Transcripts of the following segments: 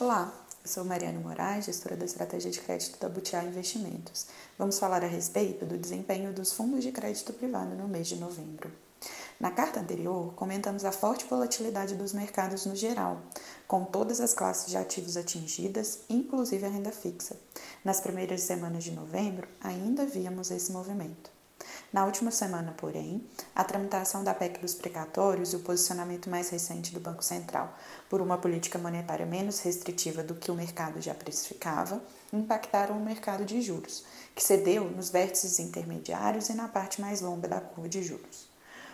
Olá, eu sou Mariana Moraes, gestora da Estratégia de Crédito da Butiá Investimentos. Vamos falar a respeito do desempenho dos fundos de crédito privado no mês de novembro. Na carta anterior, comentamos a forte volatilidade dos mercados no geral, com todas as classes de ativos atingidas, inclusive a renda fixa. Nas primeiras semanas de novembro, ainda víamos esse movimento. Na última semana, porém, a tramitação da PEC dos precatórios e o posicionamento mais recente do Banco Central por uma política monetária menos restritiva do que o mercado já precificava impactaram o mercado de juros, que cedeu nos vértices intermediários e na parte mais longa da curva de juros.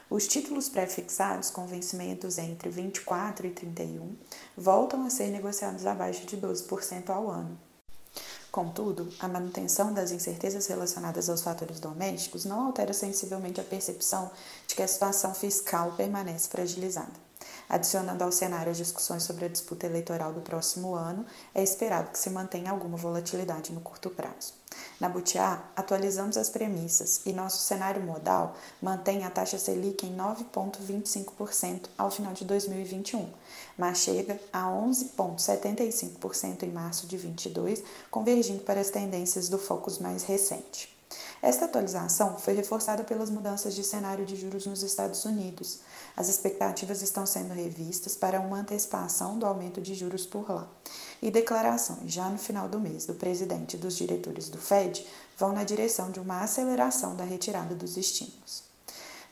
Os títulos pré-fixados com vencimentos entre 24 e 31 voltam a ser negociados abaixo de 12% ao ano. Contudo, a manutenção das incertezas relacionadas aos fatores domésticos não altera sensivelmente a percepção de que a situação fiscal permanece fragilizada. Adicionando ao cenário as discussões sobre a disputa eleitoral do próximo ano, é esperado que se mantenha alguma volatilidade no curto prazo. Na Butiá, atualizamos as premissas e nosso cenário modal mantém a taxa Selic em 9,25% ao final de 2021, mas chega a 11,75% em março de 2022, convergindo para as tendências do Focus mais recente. Esta atualização foi reforçada pelas mudanças de cenário de juros nos Estados Unidos. As expectativas estão sendo revistas para uma antecipação do aumento de juros por lá. E declarações, já no final do mês, do presidente e dos diretores do Fed vão na direção de uma aceleração da retirada dos estímulos.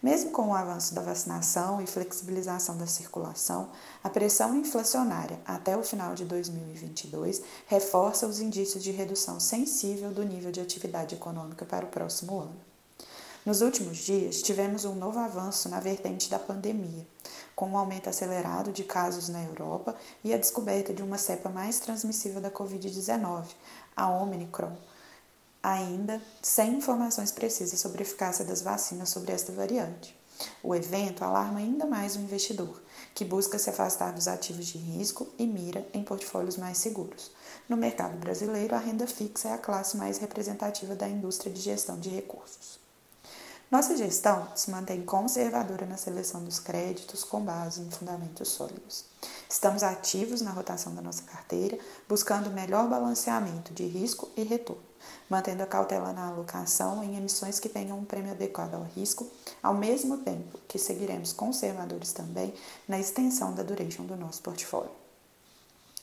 Mesmo com o avanço da vacinação e flexibilização da circulação, a pressão inflacionária até o final de 2022 reforça os indícios de redução sensível do nível de atividade econômica para o próximo ano. Nos últimos dias, tivemos um novo avanço na vertente da pandemia, com um aumento acelerado de casos na Europa e a descoberta de uma cepa mais transmissível da Covid-19, a Omicron ainda sem informações precisas sobre a eficácia das vacinas sobre esta variante. O evento alarma ainda mais o investidor, que busca se afastar dos ativos de risco e mira em portfólios mais seguros. No mercado brasileiro, a renda fixa é a classe mais representativa da indústria de gestão de recursos. Nossa gestão se mantém conservadora na seleção dos créditos com base em fundamentos sólidos. Estamos ativos na rotação da nossa carteira, buscando melhor balanceamento de risco e retorno, mantendo a cautela na alocação em emissões que tenham um prêmio adequado ao risco, ao mesmo tempo que seguiremos conservadores também na extensão da duration do nosso portfólio.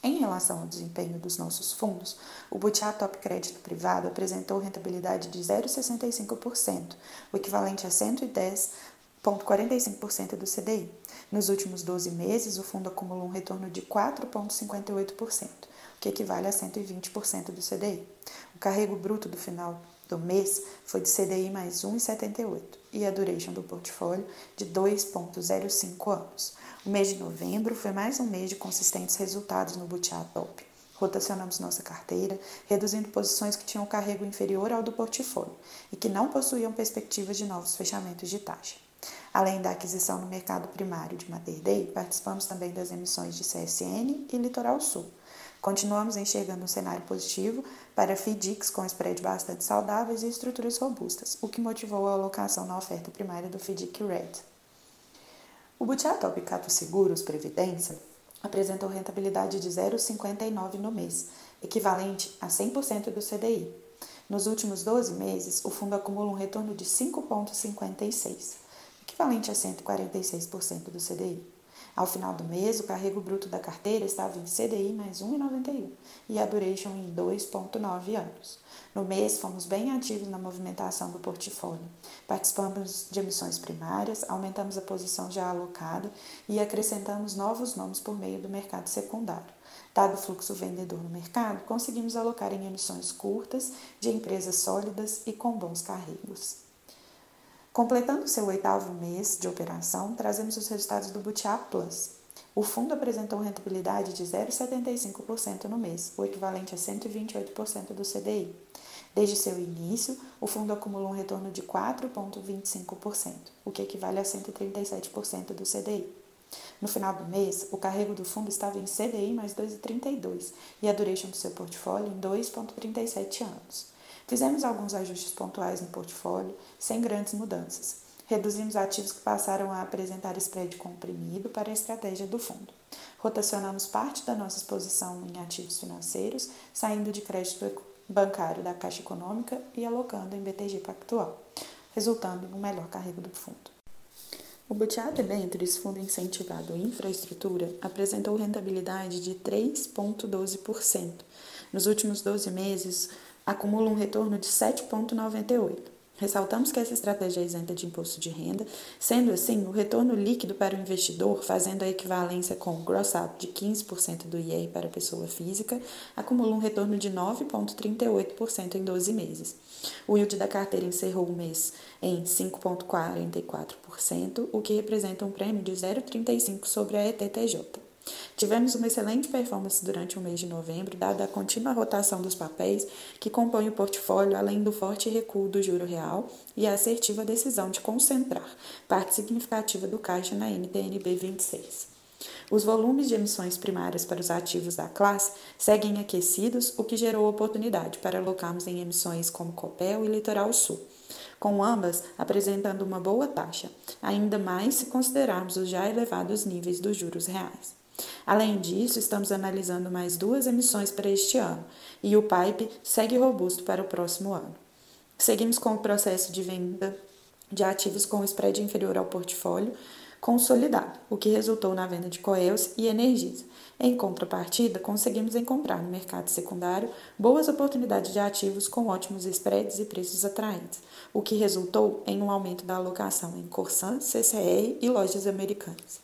Em relação ao desempenho dos nossos fundos, o Butiá Top Crédito Privado apresentou rentabilidade de 0,65%, o equivalente a 110,45% do CDI. Nos últimos 12 meses, o fundo acumulou um retorno de 4,58%, o que equivale a 120% do CDI. O carrego bruto do final do mês foi de CDI mais 1,78 e a duration do portfólio de 2,05 anos. O mês de novembro foi mais um mês de consistentes resultados no Butiá Top. Rotacionamos nossa carteira, reduzindo posições que tinham carrego inferior ao do portfólio e que não possuíam perspectivas de novos fechamentos de taxa. Além da aquisição no mercado primário de Mater Dei, participamos também das emissões de CSN e Litoral Sul. Continuamos enxergando um cenário positivo para FIDICs com spread bastante saudáveis e estruturas robustas, o que motivou a alocação na oferta primária do FIDIC Red. O Butiá Top Cato Seguros Previdência apresentou rentabilidade de 0,59 no mês, equivalente a 100% do CDI. Nos últimos 12 meses, o fundo acumula um retorno de 5,56, equivalente a 146% do CDI. Ao final do mês, o carrego bruto da carteira estava em CDI mais 1,91 e a duration em 2,9 anos. No mês, fomos bem ativos na movimentação do portfólio. Participamos de emissões primárias, aumentamos a posição já alocada e acrescentamos novos nomes por meio do mercado secundário. Dado o fluxo vendedor no mercado, conseguimos alocar em emissões curtas, de empresas sólidas e com bons carregos. Completando seu oitavo mês de operação, trazemos os resultados do Butiá Plus. O fundo apresentou rentabilidade de 0,75% no mês, o equivalente a 128% do CDI. Desde seu início, o fundo acumulou um retorno de 4,25%, o que equivale a 137% do CDI. No final do mês, o carrego do fundo estava em CDI mais 2,32 e a duration do seu portfólio em 2,37 anos. Fizemos alguns ajustes pontuais no portfólio, sem grandes mudanças. Reduzimos ativos que passaram a apresentar spread comprimido para a estratégia do fundo. Rotacionamos parte da nossa exposição em ativos financeiros, saindo de crédito bancário da Caixa Econômica e alocando em BTG Pactual, resultando um melhor carrego do fundo. O Butiá Debentures, fundo incentivado em infraestrutura, apresentou rentabilidade de 3,12%. Nos últimos 12 meses, acumula um retorno de 7,98%. Ressaltamos que essa estratégia é isenta de imposto de renda, sendo assim, o retorno líquido para o investidor, fazendo a equivalência com o gross up de 15% do IE para a pessoa física, acumula um retorno de 9,38% em 12 meses. O yield da carteira encerrou o mês em 5,44%, o que representa um prêmio de 0,35% sobre a ETTJ. Tivemos uma excelente performance durante o mês de novembro, dada a contínua rotação dos papéis que compõem o portfólio, além do forte recuo do juro real e a assertiva decisão de concentrar parte significativa do caixa na NTNB 26. Os volumes de emissões primárias para os ativos da classe seguem aquecidos, o que gerou oportunidade para alocarmos em emissões como Copel e Litoral Sul, com ambas apresentando uma boa taxa, ainda mais se considerarmos os já elevados níveis dos juros reais. Além disso, estamos analisando mais duas emissões para este ano e o PIPE segue robusto para o próximo ano. Seguimos com o processo de venda de ativos com spread inferior ao portfólio consolidado, o que resultou na venda de Coels e Energisa. Em contrapartida, conseguimos encontrar no mercado secundário boas oportunidades de ativos com ótimos spreads e preços atraentes, o que resultou em um aumento da alocação em Corsan, CCR e lojas americanas.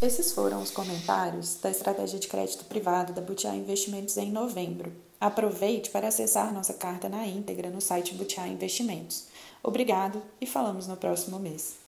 Esses foram os comentários da estratégia de crédito privado da Butiá Investimentos em novembro. Aproveite para acessar nossa carta na íntegra no site Butiá Investimentos. Obrigado e falamos no próximo mês.